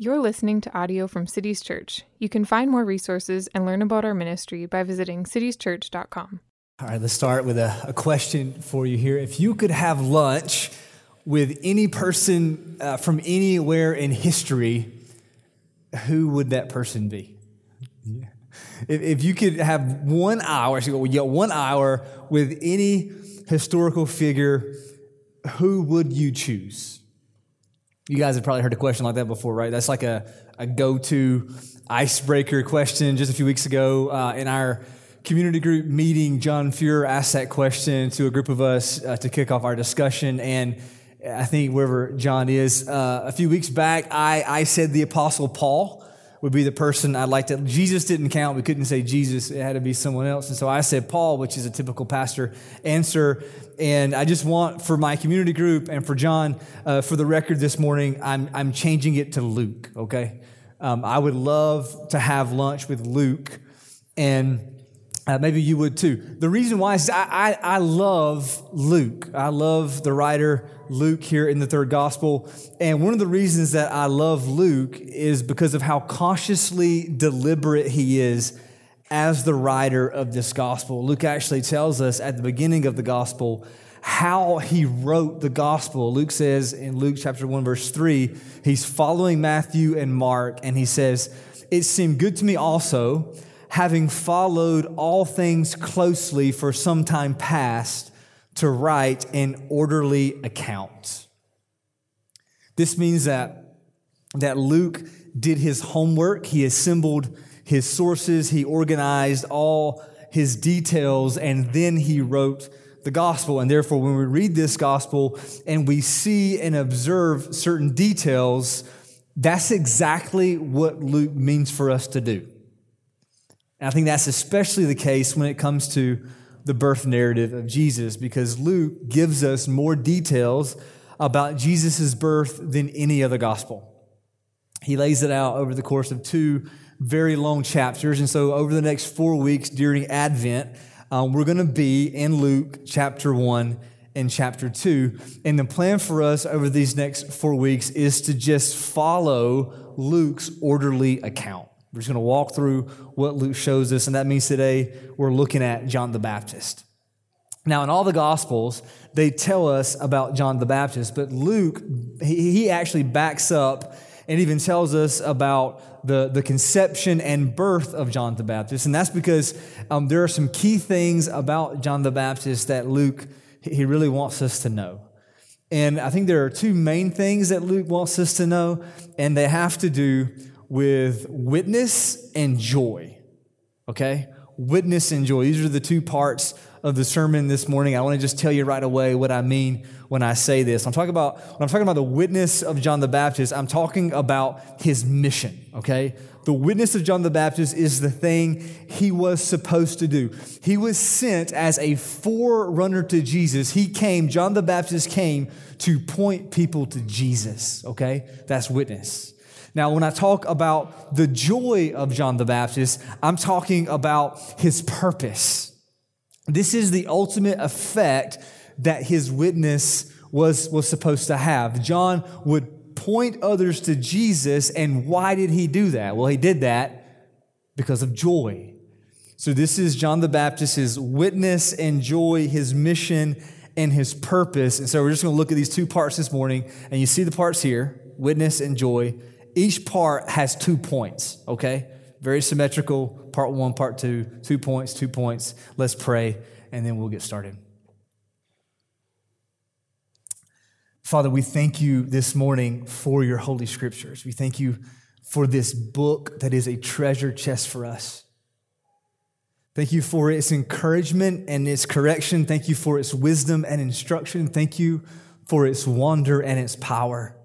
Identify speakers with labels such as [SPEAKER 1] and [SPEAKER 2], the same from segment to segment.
[SPEAKER 1] You're listening to audio from Cities Church. You can find more resources and learn about our ministry by visiting citieschurch.com.
[SPEAKER 2] All right, let's start with a, a question for you here. If you could have lunch with any person uh, from anywhere in history, who would that person be? Yeah. If, if you could have one hour, so you got one hour with any historical figure, who would you choose? You guys have probably heard a question like that before, right? That's like a, a go to icebreaker question. Just a few weeks ago uh, in our community group meeting, John Fuhr asked that question to a group of us uh, to kick off our discussion. And I think wherever John is, uh, a few weeks back, I, I said the Apostle Paul would be the person I'd like to. Jesus didn't count. We couldn't say Jesus. It had to be someone else. And so I said Paul, which is a typical pastor answer. And I just want for my community group and for John, uh, for the record this morning, I'm, I'm changing it to Luke, okay? Um, I would love to have lunch with Luke. And uh, maybe you would too. The reason why is I, I, I, love Luke. I love the writer Luke here in the third gospel. And one of the reasons that I love Luke is because of how cautiously deliberate he is as the writer of this gospel. Luke actually tells us at the beginning of the gospel how he wrote the gospel. Luke says in Luke chapter 1, verse 3, he's following Matthew and Mark, and he says, It seemed good to me also having followed all things closely for some time past, to write an orderly account. This means that, that Luke did his homework, he assembled his sources, he organized all his details, and then he wrote the gospel. And therefore, when we read this gospel and we see and observe certain details, that's exactly what Luke means for us to do. And I think that's especially the case when it comes to the birth narrative of Jesus, because Luke gives us more details about Jesus' birth than any other gospel. He lays it out over the course of two very long chapters. And so, over the next four weeks during Advent, um, we're going to be in Luke chapter 1 and chapter 2. And the plan for us over these next four weeks is to just follow Luke's orderly account. We're just going to walk through what Luke shows us, and that means today we're looking at John the Baptist. Now, in all the Gospels, they tell us about John the Baptist, but Luke, he actually backs up and even tells us about the, the conception and birth of John the Baptist. And that's because um, there are some key things about John the Baptist that Luke, he really wants us to know. And I think there are two main things that Luke wants us to know, and they have to do with witness and joy. Okay? Witness and joy. These are the two parts of the sermon this morning. I want to just tell you right away what I mean when I say this. I'm talking about when I'm talking about the witness of John the Baptist, I'm talking about his mission, okay? The witness of John the Baptist is the thing he was supposed to do. He was sent as a forerunner to Jesus. He came, John the Baptist came to point people to Jesus, okay? That's witness. Now, when I talk about the joy of John the Baptist, I'm talking about his purpose. This is the ultimate effect that his witness was, was supposed to have. John would point others to Jesus, and why did he do that? Well, he did that because of joy. So, this is John the Baptist's witness and joy, his mission and his purpose. And so, we're just going to look at these two parts this morning, and you see the parts here witness and joy. Each part has two points, okay? Very symmetrical. Part one, part two, two points, two points. Let's pray, and then we'll get started. Father, we thank you this morning for your holy scriptures. We thank you for this book that is a treasure chest for us. Thank you for its encouragement and its correction. Thank you for its wisdom and instruction. Thank you for its wonder and its power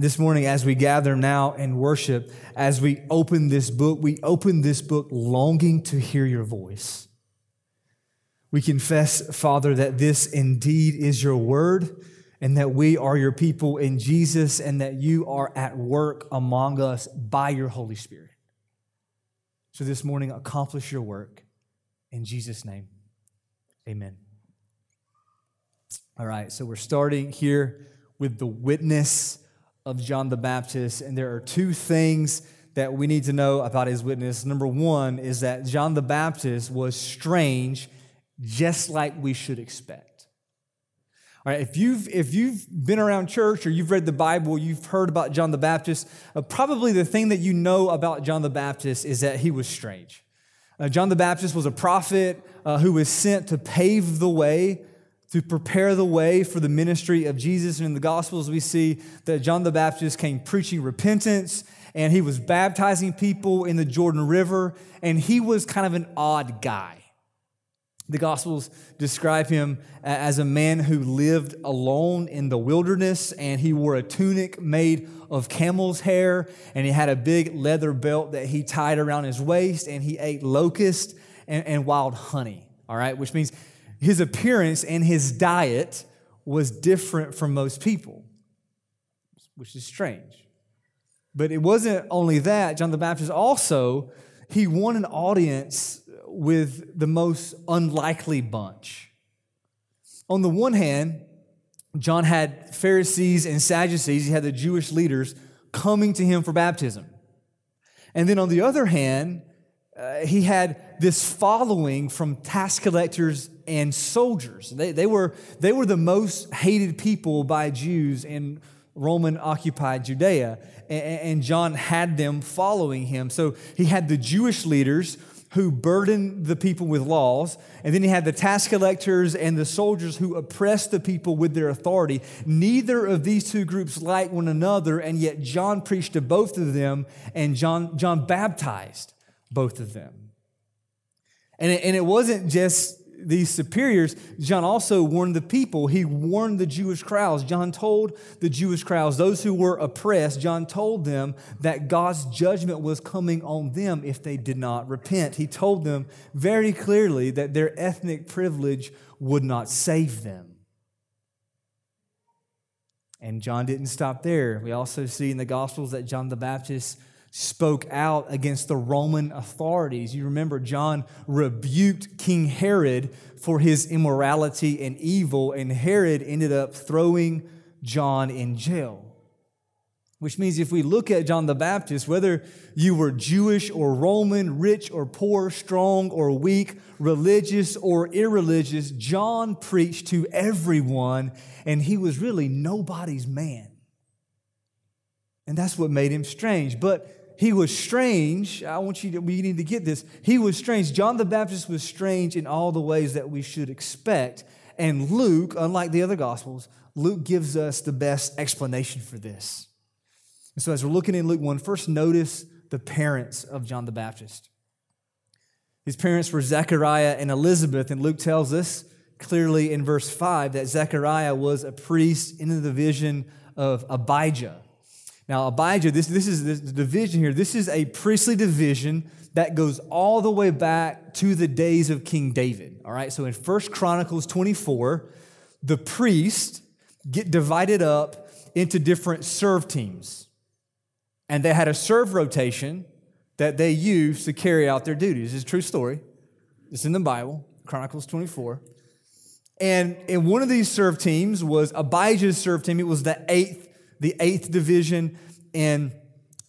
[SPEAKER 2] this morning, as we gather now and worship, as we open this book, we open this book longing to hear your voice. We confess, Father, that this indeed is your word and that we are your people in Jesus and that you are at work among us by your Holy Spirit. So this morning, accomplish your work. In Jesus' name, amen. All right, so we're starting here with the witness of John the Baptist, and there are two things that we need to know about his witness. Number one is that John the Baptist was strange, just like we should expect. All right, if you've, if you've been around church or you've read the Bible, you've heard about John the Baptist, uh, probably the thing that you know about John the Baptist is that he was strange. Uh, John the Baptist was a prophet uh, who was sent to pave the way, to prepare the way for the ministry of Jesus. And in the Gospels, we see that John the Baptist came preaching repentance and he was baptizing people in the Jordan River, and he was kind of an odd guy. The Gospels describe him as a man who lived alone in the wilderness, and he wore a tunic made of camel's hair, and he had a big leather belt that he tied around his waist, and he ate locust and, and wild honey, all right, which means his appearance and his diet was different from most people, which is strange. But it wasn't only that, John the Baptist also, he won an audience with the most unlikely bunch. On the one hand, John had Pharisees and Sadducees, he had the Jewish leaders coming to him for baptism. And then on the other hand, uh, he had this following from tax collectors and soldiers. They, they, were, they were the most hated people by Jews in Roman occupied Judea and John had them following him. So he had the Jewish leaders who burdened the people with laws, and then he had the tax collectors and the soldiers who oppressed the people with their authority. Neither of these two groups liked one another, and yet John preached to both of them, and John, John baptized both of them. And it, and it wasn't just these superiors, John also warned the people. He warned the Jewish crowds. John told the Jewish crowds, those who were oppressed, John told them that God's judgment was coming on them if they did not repent. He told them very clearly that their ethnic privilege would not save them. And John didn't stop there. We also see in the Gospels that John the Baptist spoke out against the Roman authorities. You remember, John rebuked King Herod for his immorality and evil, and Herod ended up throwing John in jail. Which means if we look at John the Baptist, whether you were Jewish or Roman, rich or poor, strong or weak, religious or irreligious, John preached to everyone, and he was really nobody's man. And that's what made him strange. But he was strange. I want you to, we need to get this. He was strange. John the Baptist was strange in all the ways that we should expect. And Luke, unlike the other Gospels, Luke gives us the best explanation for this. And so, as we're looking in Luke 1, first notice the parents of John the Baptist. His parents were Zechariah and Elizabeth, and Luke tells us clearly in verse 5 that Zechariah was a priest in the division of Abijah. Now, Abijah, this, this is this division here. This is a priestly division that goes all the way back to the days of King David. All right, so in First Chronicles 24, the priests get divided up into different serve teams. And they had a serve rotation that they used to carry out their duties. It's a true story. It's in the Bible, Chronicles 24. And in one of these serve teams was Abijah's serve team. It was the eighth the eighth division, and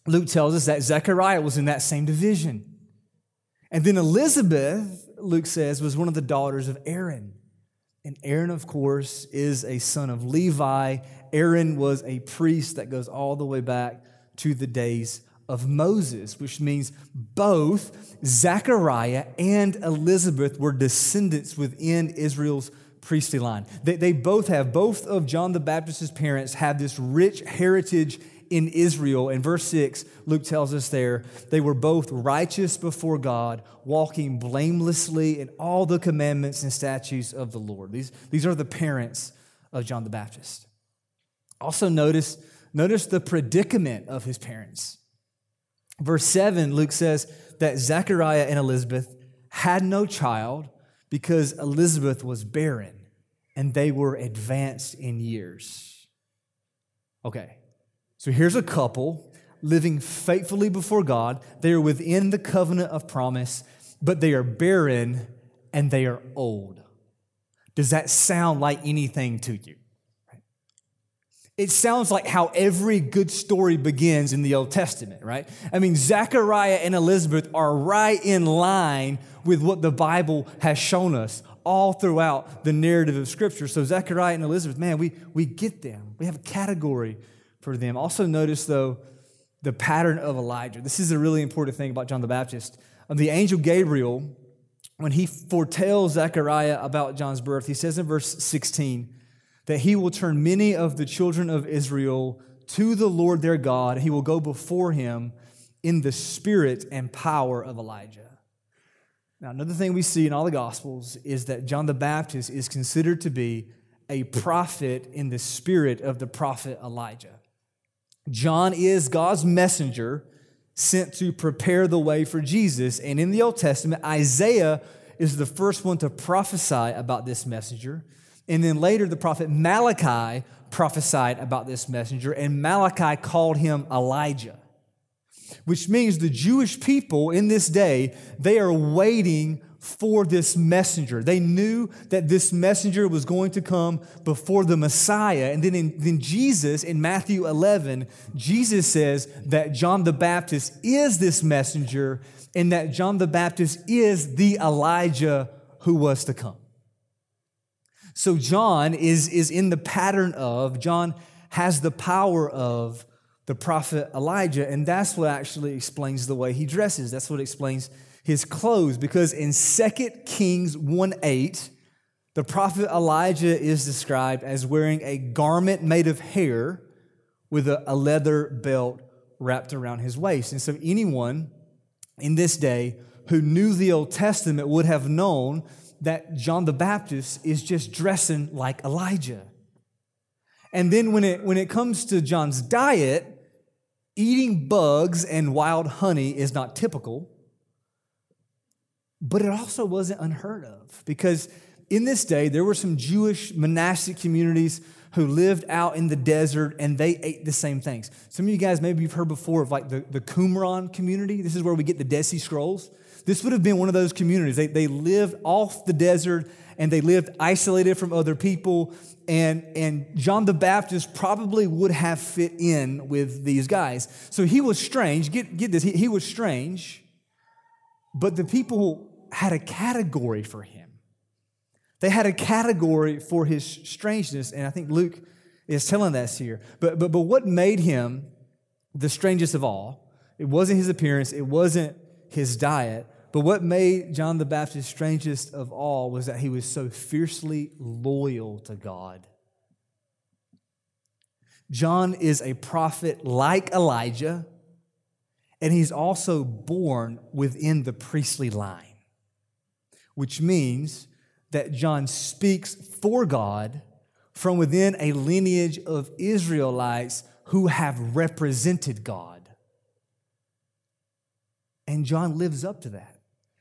[SPEAKER 2] Luke tells us that Zechariah was in that same division. And then Elizabeth, Luke says, was one of the daughters of Aaron. And Aaron, of course, is a son of Levi. Aaron was a priest that goes all the way back to the days of Moses, which means both Zechariah and Elizabeth were descendants within Israel's priestly line. They, they both have, both of John the Baptist's parents have this rich heritage in Israel. In verse 6, Luke tells us there, they were both righteous before God, walking blamelessly in all the commandments and statutes of the Lord. These, these are the parents of John the Baptist. Also, notice, notice the predicament of his parents. Verse 7, Luke says that Zechariah and Elizabeth had no child because Elizabeth was barren and they were advanced in years. Okay, so here's a couple living faithfully before God. They are within the covenant of promise, but they are barren and they are old. Does that sound like anything to you? It sounds like how every good story begins in the Old Testament, right? I mean, Zechariah and Elizabeth are right in line with what the Bible has shown us all throughout the narrative of Scripture. So, Zechariah and Elizabeth, man, we, we get them. We have a category for them. Also, notice, though, the pattern of Elijah. This is a really important thing about John the Baptist. Um, the angel Gabriel, when he foretells Zechariah about John's birth, he says in verse 16, that he will turn many of the children of Israel to the Lord their God. He will go before him in the spirit and power of Elijah. Now, another thing we see in all the Gospels is that John the Baptist is considered to be a prophet in the spirit of the prophet Elijah. John is God's messenger sent to prepare the way for Jesus. And in the Old Testament, Isaiah is the first one to prophesy about this messenger. And then later, the prophet Malachi prophesied about this messenger, and Malachi called him Elijah, which means the Jewish people in this day, they are waiting for this messenger. They knew that this messenger was going to come before the Messiah. And then, in, then Jesus, in Matthew 11, Jesus says that John the Baptist is this messenger and that John the Baptist is the Elijah who was to come. So John is, is in the pattern of, John has the power of the prophet Elijah, and that's what actually explains the way he dresses. That's what explains his clothes, because in 2 Kings 1 8, the prophet Elijah is described as wearing a garment made of hair with a, leather belt wrapped around his waist. And so anyone in this day who knew the Old Testament would have known that John the Baptist is just dressing like Elijah. And then when it, when it comes to John's diet, eating bugs and wild honey is not typical, but it also wasn't unheard of because in this day there were some Jewish monastic communities who lived out in the desert and they ate the same things. Some of you guys, maybe you've heard before of like the, the Qumran community. This is where we get the Sea Scrolls. This would have been one of those communities. They, they lived off the desert and they lived isolated from other people. And, and John the Baptist probably would have fit in with these guys. So he was strange. Get, get this, he, he was strange, but the people had a category for him. They had a category for his strangeness, and I think Luke is telling us here. But, but, but what made him the strangest of all? It wasn't his appearance, it wasn't his diet, but what made John the Baptist strangest of all was that he was so fiercely loyal to God. John is a prophet like Elijah, and he's also born within the priestly line, which means that John speaks for God from within a lineage of Israelites who have represented God. And John lives up to that.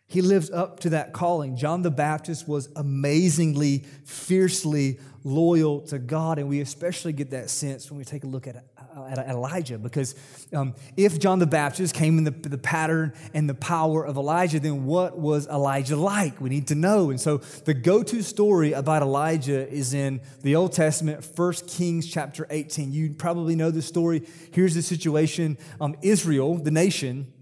[SPEAKER 2] He lives up to that calling. John the Baptist was amazingly, fiercely loyal to God, and we especially get that sense when we take a look at, at, at Elijah, because um, if John the Baptist came in the, the pattern and the power of Elijah, then what was Elijah like? We need to know. And so the go to story about Elijah is in the Old Testament, 1 Kings chapter 18. You probably know the story. Here's the situation um, Israel, the nation,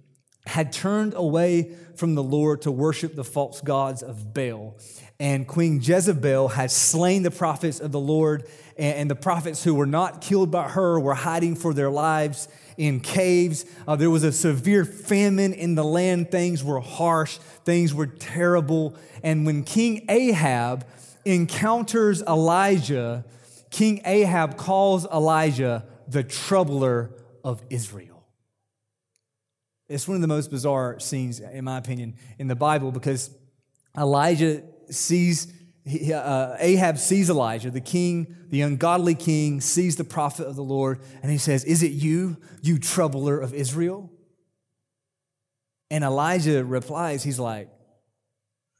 [SPEAKER 2] had turned away from the Lord to worship the false gods of Baal. And Queen Jezebel had slain the prophets of the Lord, and, the prophets who were not killed by her were hiding for their lives in caves. Uh, there was a severe famine in the land. Things were harsh, things were terrible. And when King Ahab encounters Elijah, King Ahab calls Elijah the troubler of Israel. It's one of the most bizarre scenes, in my opinion, in the Bible because Elijah sees, uh, Ahab sees Elijah, the king, the ungodly king, sees the prophet of the Lord, and he says, Is it you, you troubler of Israel? And Elijah replies, He's like,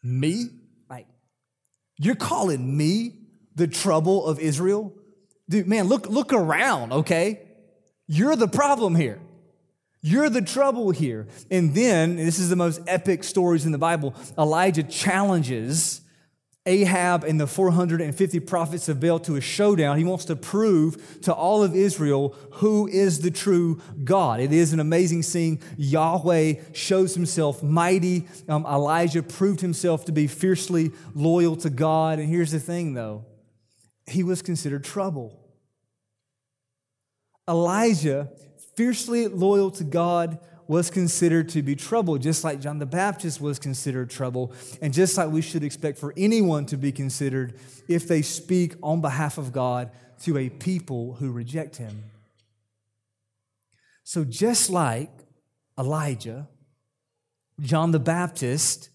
[SPEAKER 2] Me? Like, you're calling me the trouble of Israel? Dude, man, look, look around, okay? You're the problem here. You're the trouble here. And then, and this is the most epic stories in the Bible, Elijah challenges Ahab and the 450 prophets of Baal to a showdown. He wants to prove to all of Israel who is the true God. It is an amazing scene. Yahweh shows himself mighty. Um, Elijah proved himself to be fiercely loyal to God. And here's the thing, though he was considered trouble. Elijah, fiercely loyal to God, was considered to be trouble, just like John the Baptist was considered trouble, and just like we should expect for anyone to be considered if they speak on behalf of God to a people who reject him. So, just like Elijah, John the Baptist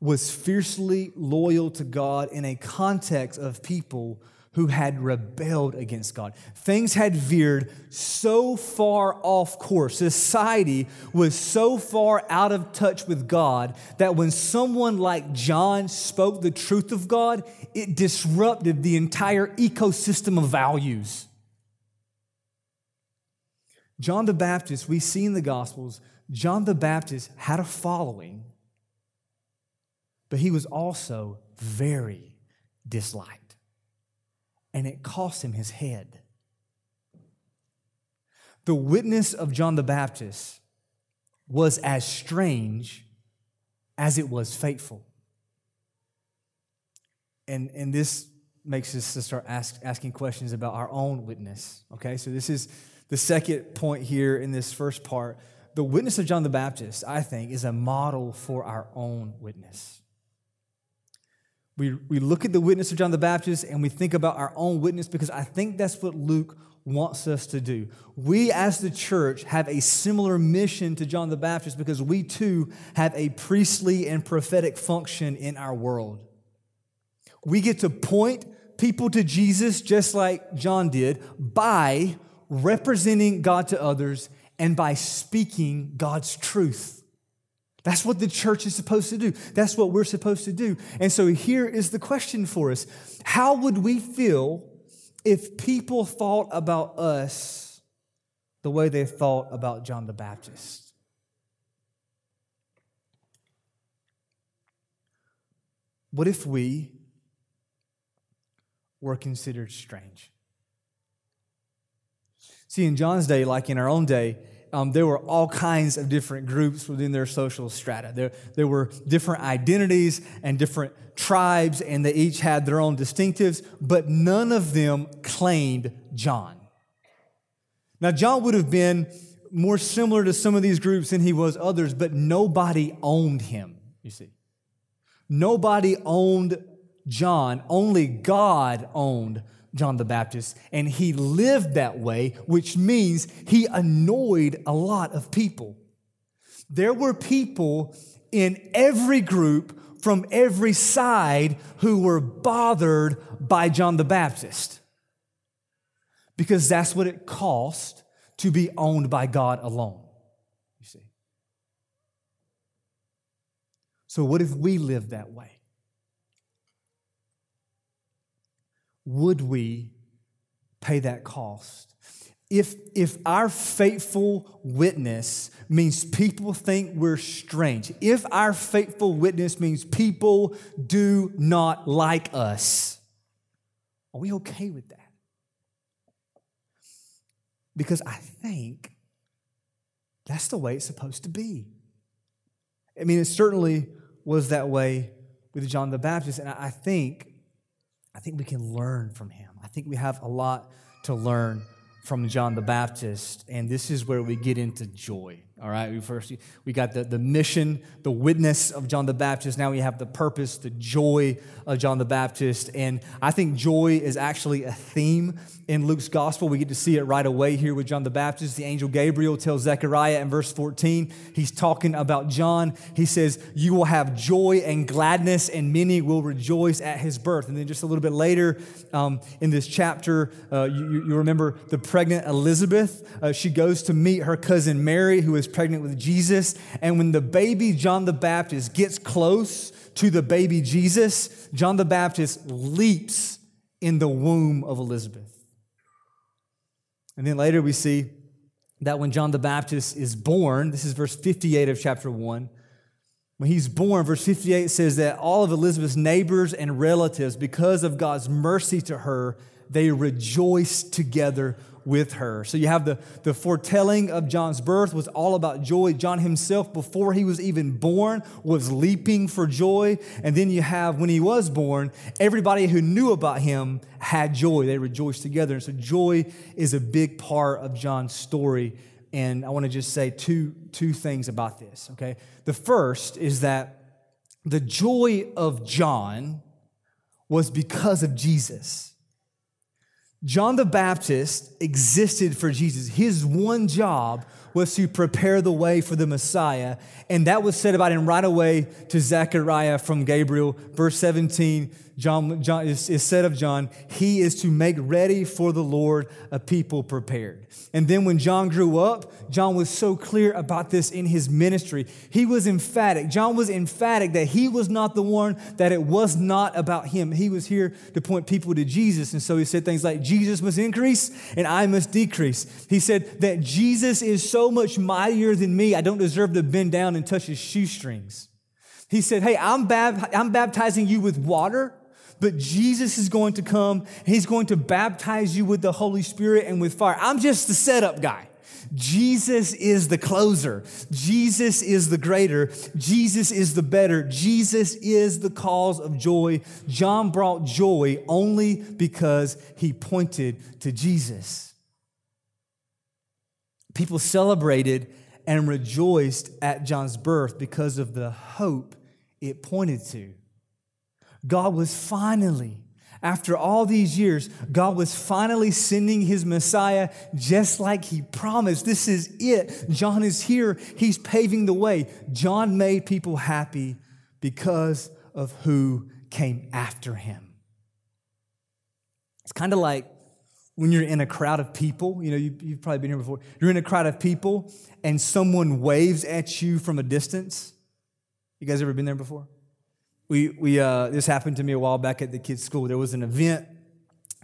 [SPEAKER 2] was fiercely loyal to God in a context of people who had rebelled against God. Things had veered so far off course. Society was so far out of touch with God that when someone like John spoke the truth of God, it disrupted the entire ecosystem of values. John the Baptist, we see in the Gospels, John the Baptist had a following, but he was also very disliked and it cost him his head. The witness of John the Baptist was as strange as it was faithful. And, and this makes us to start ask, asking questions about our own witness. Okay, so this is the second point here in this first part. The witness of John the Baptist, I think, is a model for our own witness. We, we look at the witness of John the Baptist and we think about our own witness because I think that's what Luke wants us to do. We, as the church, have a similar mission to John the Baptist because we too have a priestly and prophetic function in our world. We get to point people to Jesus just like John did by representing God to others and by speaking God's truth. That's what the church is supposed to do. That's what we're supposed to do. And so here is the question for us How would we feel if people thought about us the way they thought about John the Baptist? What if we were considered strange? See, in John's day, like in our own day, um, there were all kinds of different groups within their social strata. There, there were different identities and different tribes, and they each had their own distinctives, but none of them claimed John. Now, John would have been more similar to some of these groups than he was others, but nobody owned him, you see. Nobody owned John, only God owned John the Baptist, and he lived that way, which means he annoyed a lot of people. There were people in every group from every side who were bothered by John the Baptist because that's what it cost to be owned by God alone. You see. So, what if we lived that way? Would we pay that cost? If, if our faithful witness means people think we're strange, if our faithful witness means people do not like us, are we okay with that? Because I think that's the way it's supposed to be. I mean, it certainly was that way with John the Baptist, and I think I think we can learn from him. I think we have a lot to learn from John the Baptist, and this is where we get into joy. All right, we first we got the, the mission, the witness of John the Baptist. Now we have the purpose, the joy of John the Baptist. And I think joy is actually a theme in Luke's gospel. We get to see it right away here with John the Baptist. The angel Gabriel tells Zechariah in verse 14, he's talking about John. He says, You will have joy and gladness, and many will rejoice at his birth. And then just a little bit later um, in this chapter, uh, you, you, remember the pregnant Elizabeth. Uh, she goes to meet her cousin Mary, who is pregnant with Jesus. And when the baby John the Baptist gets close to the baby Jesus, John the Baptist leaps in the womb of Elizabeth. And then later we see that when John the Baptist is born, this is verse 58 of chapter 1, When he's born, verse 58 says that all of Elizabeth's neighbors and relatives, because of God's mercy to her, they rejoiced together with her. So you have the, the foretelling of John's birth was all about joy. John himself, before he was even born, was leaping for joy. And then you have, when he was born, everybody who knew about him had joy. They rejoiced together. And so joy is a big part of John's story. And I want to just say two, two things about this, okay? The first is that the joy of John was because of Jesus. John the Baptist existed for Jesus. His one job was to prepare the way for the Messiah. And that was said about him right away to Zechariah from Gabriel. Verse 17 John, John is, is, said of John, he is to make ready for the Lord a people prepared. And then when John grew up, John was so clear about this in his ministry. He was emphatic. John was emphatic that he was not the one, that it was not about him. He was here to point people to Jesus. And so he said things like, Jesus must increase and I must decrease. He said that Jesus is so much mightier than me, I don't deserve to bend down and touch his shoestrings. He said, Hey, I'm, bab- I'm baptizing you with water but Jesus is going to come. He's going to baptize you with the Holy Spirit and with fire. I'm just the setup guy. Jesus is the closer. Jesus is the greater. Jesus is the better. Jesus is the cause of joy. John brought joy only because he pointed to Jesus. People celebrated and rejoiced at John's birth because of the hope it pointed to. God was finally, after all these years, God was finally sending his Messiah just like he promised. This is it. John is here. He's paving the way. John made people happy because of who came after him. It's kind of like when you're in a crowd of people, you know, you, have probably been here before. You're in a crowd of people and someone waves at you from a distance. You guys ever been there before? we, we uh, this happened to me a while back at the kids' school. There was an event,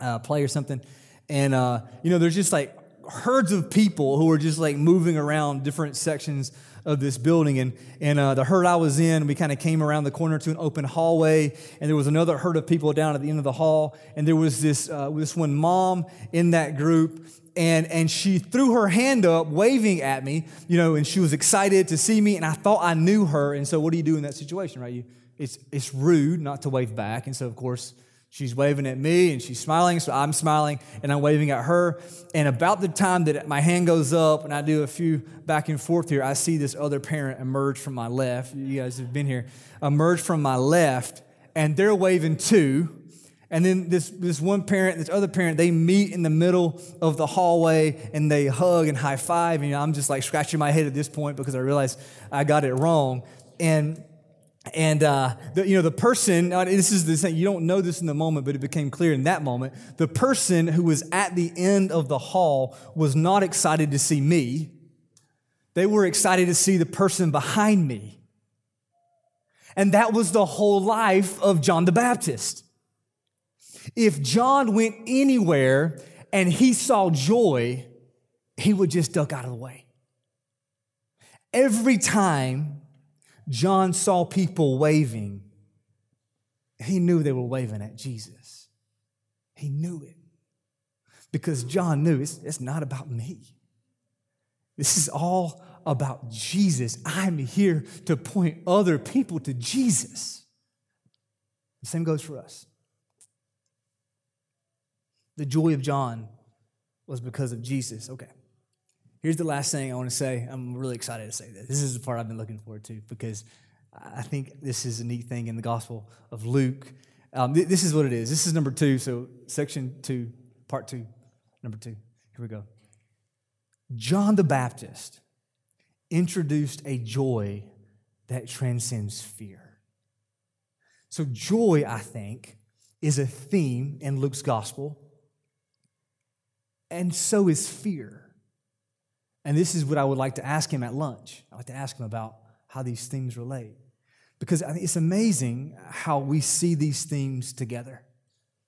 [SPEAKER 2] uh, play or something, and uh, you know, there's just like herds of people who are just like moving around different sections of this building. And, and uh, the herd I was in, we kind of came around the corner to an open hallway, and there was another herd of people down at the end of the hall. And there was this, uh, this one mom in that group, and, and she threw her hand up, waving at me, you know, and she was excited to see me, and I thought I knew her. And so, what do you do in that situation, right? You, it's, it's rude not to wave back. And so, of course, she's waving at me and she's smiling. So I'm smiling and I'm waving at her. And about the time that my hand goes up and I do a few back and forth here, I see this other parent emerge from my left. You guys have been here. Emerge from my left and they're waving too. And then this, this one parent, this other parent, they meet in the middle of the hallway and they hug and high five. And you know, I'm just like scratching my head at this point because I realize I got it wrong. And and uh, the, you know the person uh, this is the thing you don't know this in the moment but it became clear in that moment. The person who was at the end of the hall was not excited to see me. They were excited to see the person behind me. And that was the whole life of john the baptist. If john went anywhere and he saw joy he would just duck out of the way. Every time John saw people waving. He knew they were waving at Jesus. He knew it. Because John knew it's, it's not about me. This is all about Jesus. I'm here to point other people to Jesus. The same goes for us. The joy of John was because of Jesus. Okay. Here's the last thing I want to say. I'm really excited to say this. This is the part I've been looking forward to because I think this is a neat thing in the Gospel of Luke. Um, th- this is what it is. This is number two. So, section two, part two, number two. Here we go. John the Baptist introduced a joy that transcends fear. So, joy, I think, is a theme in Luke's gospel, and so is fear. And this is what I would like to ask him at lunch. I'd like to ask him about how these themes relate. Because it's amazing how we see these themes together.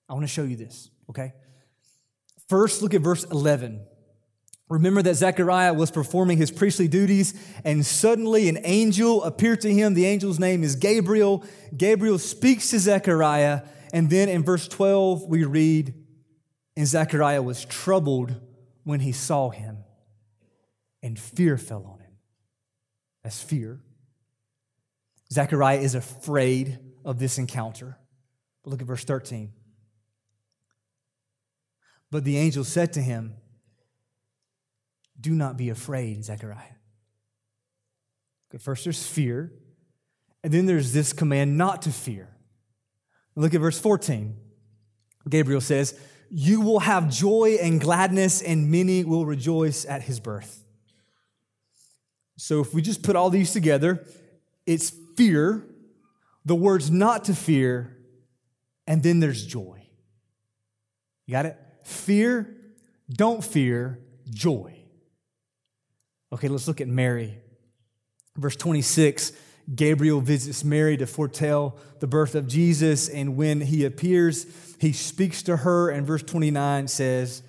[SPEAKER 2] I want to show you this, okay? First, look at verse 11. Remember that Zechariah was performing his priestly duties, and suddenly an angel appeared to him. The angel's name is Gabriel. Gabriel speaks to Zechariah, and then in verse 12, we read, And Zechariah was troubled when he saw him, and fear fell on him. That's fear. Zechariah is afraid of this encounter. But look at verse 13. But the angel said to him, Do not be afraid, Zechariah. Okay, first there's fear, and then there's this command not to fear. Look at verse 14. Gabriel says, You will have joy and gladness, and many will rejoice at his birth. So if we just put all these together, it's fear, the words not to fear, and then there's joy. You got it? Fear, don't fear, joy. Okay, let's look at Mary. Verse 26 Gabriel visits Mary to foretell the birth of Jesus, and when he appears, he speaks to her, and verse 29 says,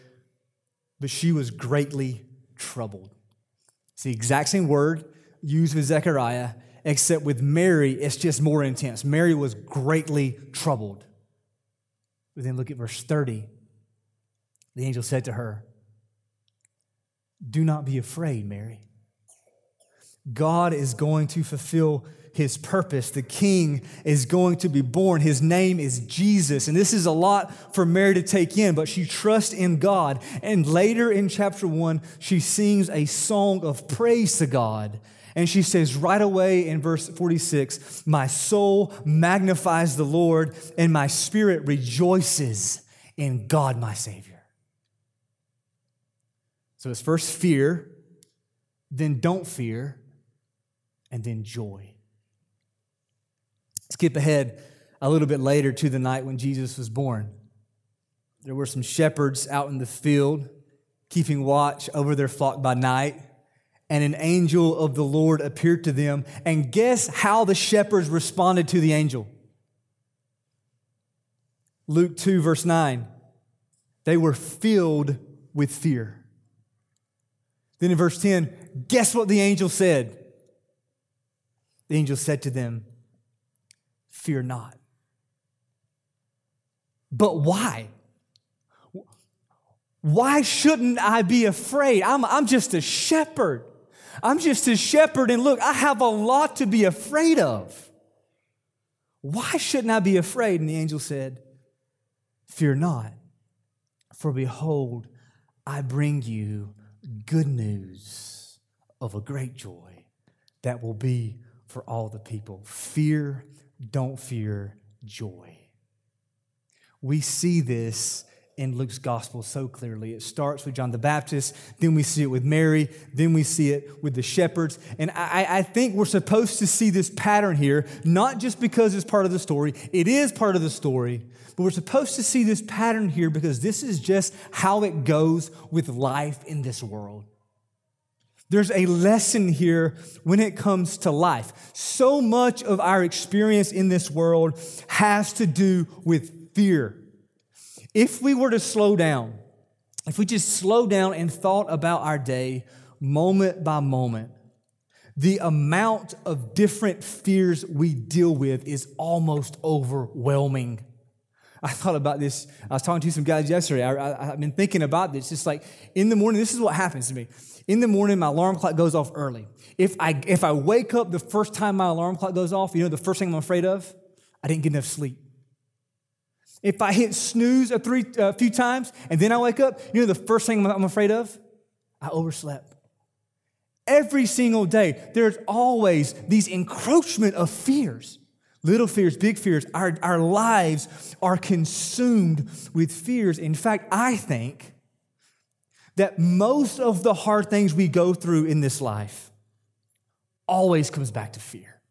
[SPEAKER 2] But she was greatly troubled. It's the exact same word used with Zechariah, except with Mary, it's just more intense. Mary was greatly troubled. But then look at verse 30. The angel said to her, Do not be afraid, Mary. God is going to fulfill his purpose. The king is going to be born. His name is Jesus. And this is a lot for Mary to take in, but she trusts in God. And later in chapter one, she sings a song of praise to God. And she says right away in verse 46 My soul magnifies the Lord, and my spirit rejoices in God my Savior. So it's first fear, then don't fear, and then joy. Skip ahead a little bit later to the night when Jesus was born. There were some shepherds out in the field keeping watch over their flock by night, and an angel of the Lord appeared to them. And guess how the shepherds responded to the angel? Luke 2, verse 9. They were filled with fear. Then in verse 10, guess what the angel said? The angel said to them, Fear not. But why? Why shouldn't I be afraid? I'm, I'm just a shepherd. I'm just a shepherd, and look, I have a lot to be afraid of. Why shouldn't I be afraid? And the angel said, Fear not, for behold, I bring you good news of a great joy that will be for all the people. Fear, don't fear, joy. We see this in Luke's gospel so clearly. It starts with John the Baptist, then we see it with Mary, then we see it with the shepherds. And I, I, think we're supposed to see this pattern here, not just because it's part of the story, it is part of the story, but we're supposed to see this pattern here because this is just how it goes with life in this world. There's a lesson here when it comes to life. So much of our experience in this world has to do with fear. If we were to slow down, if we just slow down and thought about our day moment by moment, the amount of different fears we deal with is almost overwhelming. I thought about this. I was talking to some guys yesterday. I, have been thinking about this. Just like in the morning, this is what happens to me. In the morning, my alarm clock goes off early. If I, if I wake up the first time my alarm clock goes off, you know the first thing I'm afraid of? I didn't get enough sleep. If I hit snooze a three, a few times and then I wake up, you know the first thing I'm afraid of? I overslept. Every single day, there's always these encroachment of fears. Little fears, big fears. Our, our lives are consumed with fears. In fact, I think that most of the hard things we go through in this life always comes back to fear.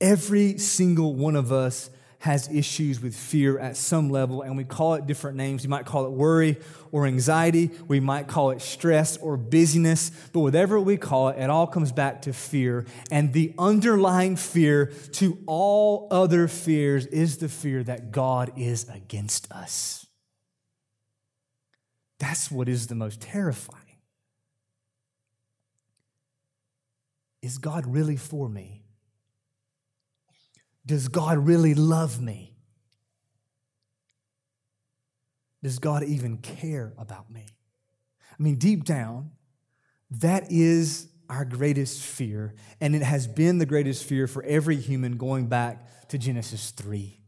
[SPEAKER 2] Every single one of us has issues with fear at some level, and we call it different names. You might call it worry or anxiety. We might call it stress or busyness. But whatever we call it, it all comes back to fear. And the underlying fear to all other fears is the fear that God is against us. That's what is the most terrifying. Is God really for me? Does God really love me? Does God even care about me? I mean, deep down, that is our greatest fear, and it has been the greatest fear for every human going back to Genesis 3.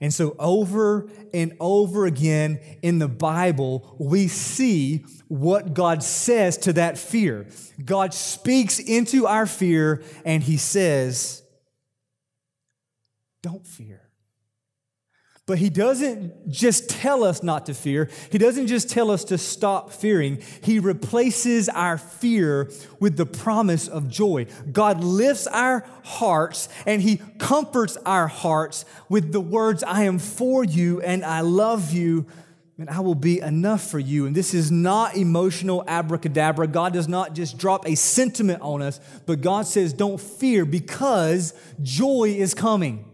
[SPEAKER 2] And so, over and over again in the Bible, we see what God says to that fear. God speaks into our fear and He says, Don't fear. But he doesn't just tell us not to fear. He doesn't just tell us to stop fearing. He replaces our fear with the promise of joy. God lifts our hearts and he comforts our hearts with the words, I am for you and I love you and I will be enough for you. And this is not emotional abracadabra. God does not just drop a sentiment on us, but God says, don't fear because joy is coming.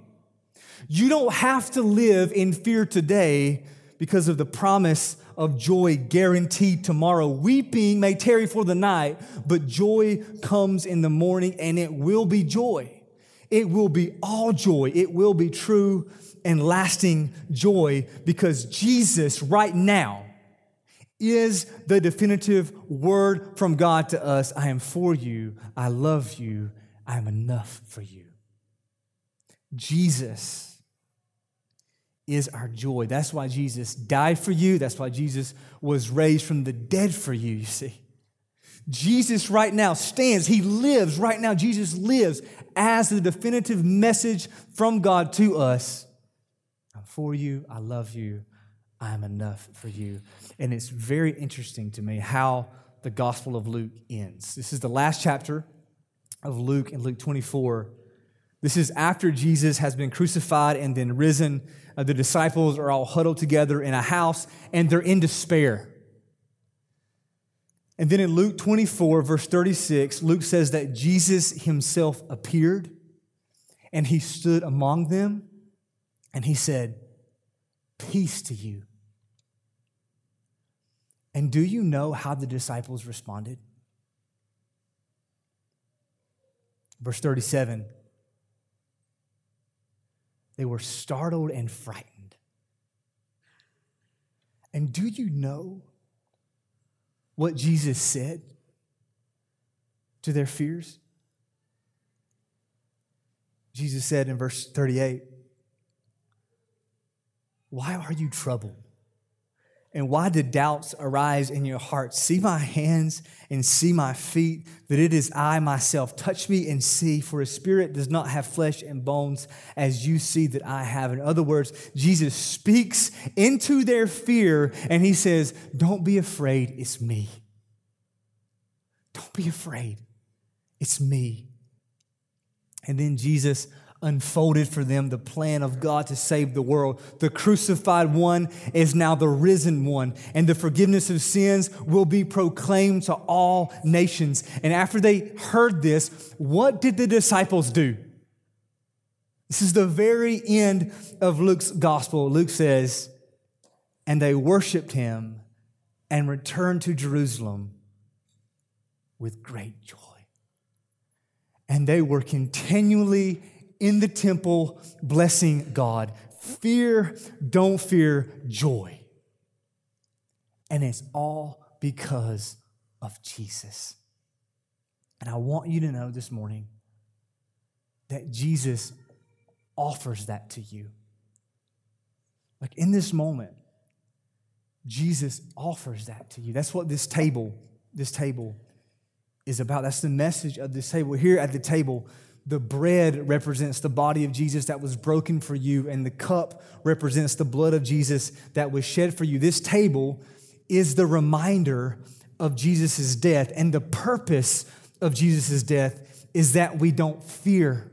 [SPEAKER 2] You don't have to live in fear today because of the promise of joy guaranteed tomorrow. Weeping may tarry for the night, but joy comes in the morning and it will be joy. It will be all joy. It will be true and lasting joy because Jesus, right now, is the definitive word from God to us I am for you, I love you, I am enough for you. Jesus is our joy. That's why Jesus died for you. That's why Jesus was raised from the dead for you, you see. Jesus right now stands, he lives right now. Jesus lives as the definitive message from God to us. I'm for you, I love you, I am enough for you. And it's very interesting to me how the Gospel of Luke ends. This is the last chapter of Luke in Luke 24. This is after Jesus has been crucified and then risen. Uh, the disciples are all huddled together in a house and they're in despair. And then in Luke 24, verse 36, Luke says that Jesus himself appeared and he stood among them and he said, Peace to you. And do you know how the disciples responded? Verse 37 they were startled and frightened. And do you know what Jesus said to their fears? Jesus said in verse 38, Why are you troubled? And why did doubts arise in your heart? See my hands and see my feet, that it is I myself. Touch me and see, for a spirit does not have flesh and bones as you see that I have. In other words, Jesus speaks into their fear and he says, Don't be afraid, it's me. Don't be afraid, it's me. And then Jesus unfolded for them the plan of God to save the world. The crucified one is now the risen one, and the forgiveness of sins will be proclaimed to all nations. And after they heard this, what did the disciples do? This is the very end of Luke's gospel. Luke says, And they worshiped him and returned to Jerusalem with great joy. And they were continually in the temple blessing God. Fear, don't fear, joy. And it's all because of Jesus. And I want you to know this morning that Jesus offers that to you. Like in this moment, Jesus offers that to you. That's what this table, this table is about. That's the message of this table. Here at the table, the bread represents the body of Jesus that was broken for you, and the cup represents the blood of Jesus that was shed for you. This table is the reminder of Jesus' death, and the purpose of Jesus' death is that we don't fear.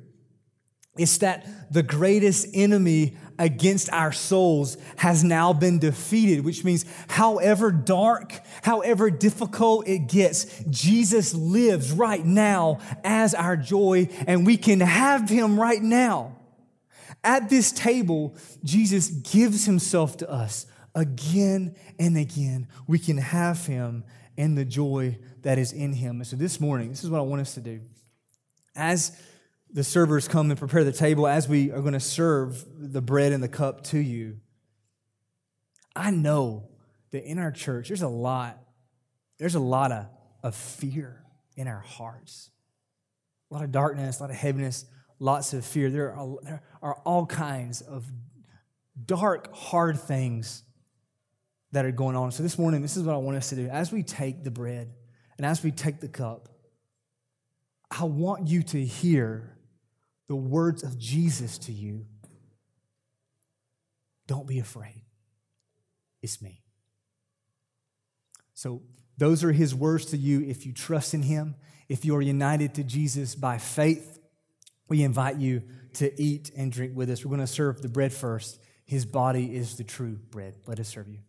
[SPEAKER 2] It's that the greatest enemy against our souls has now been defeated, which means, however dark, however difficult it gets, Jesus lives right now as our joy, and we can have him right now. At this table, Jesus gives himself to us again and again. We can have him and the joy that is in him. And so this morning, this is what I want us to do. As the servers come and prepare the table, as we are going to serve the bread and the cup to you, I know that in our church, there's a lot, there's a lot of, of fear in our hearts. A lot of darkness, a lot of heaviness, lots of fear. There are, there are all kinds of dark, hard things that are going on. So this morning, this is what I want us to do. As we take the bread and as we take the cup, I want you to hear the words of Jesus to you. Don't be afraid. It's me. So, those are his words to you if you trust in him, if you are united to Jesus by faith. We invite you to eat and drink with us. We're going to serve the bread first. His body is the true bread. Let us serve you.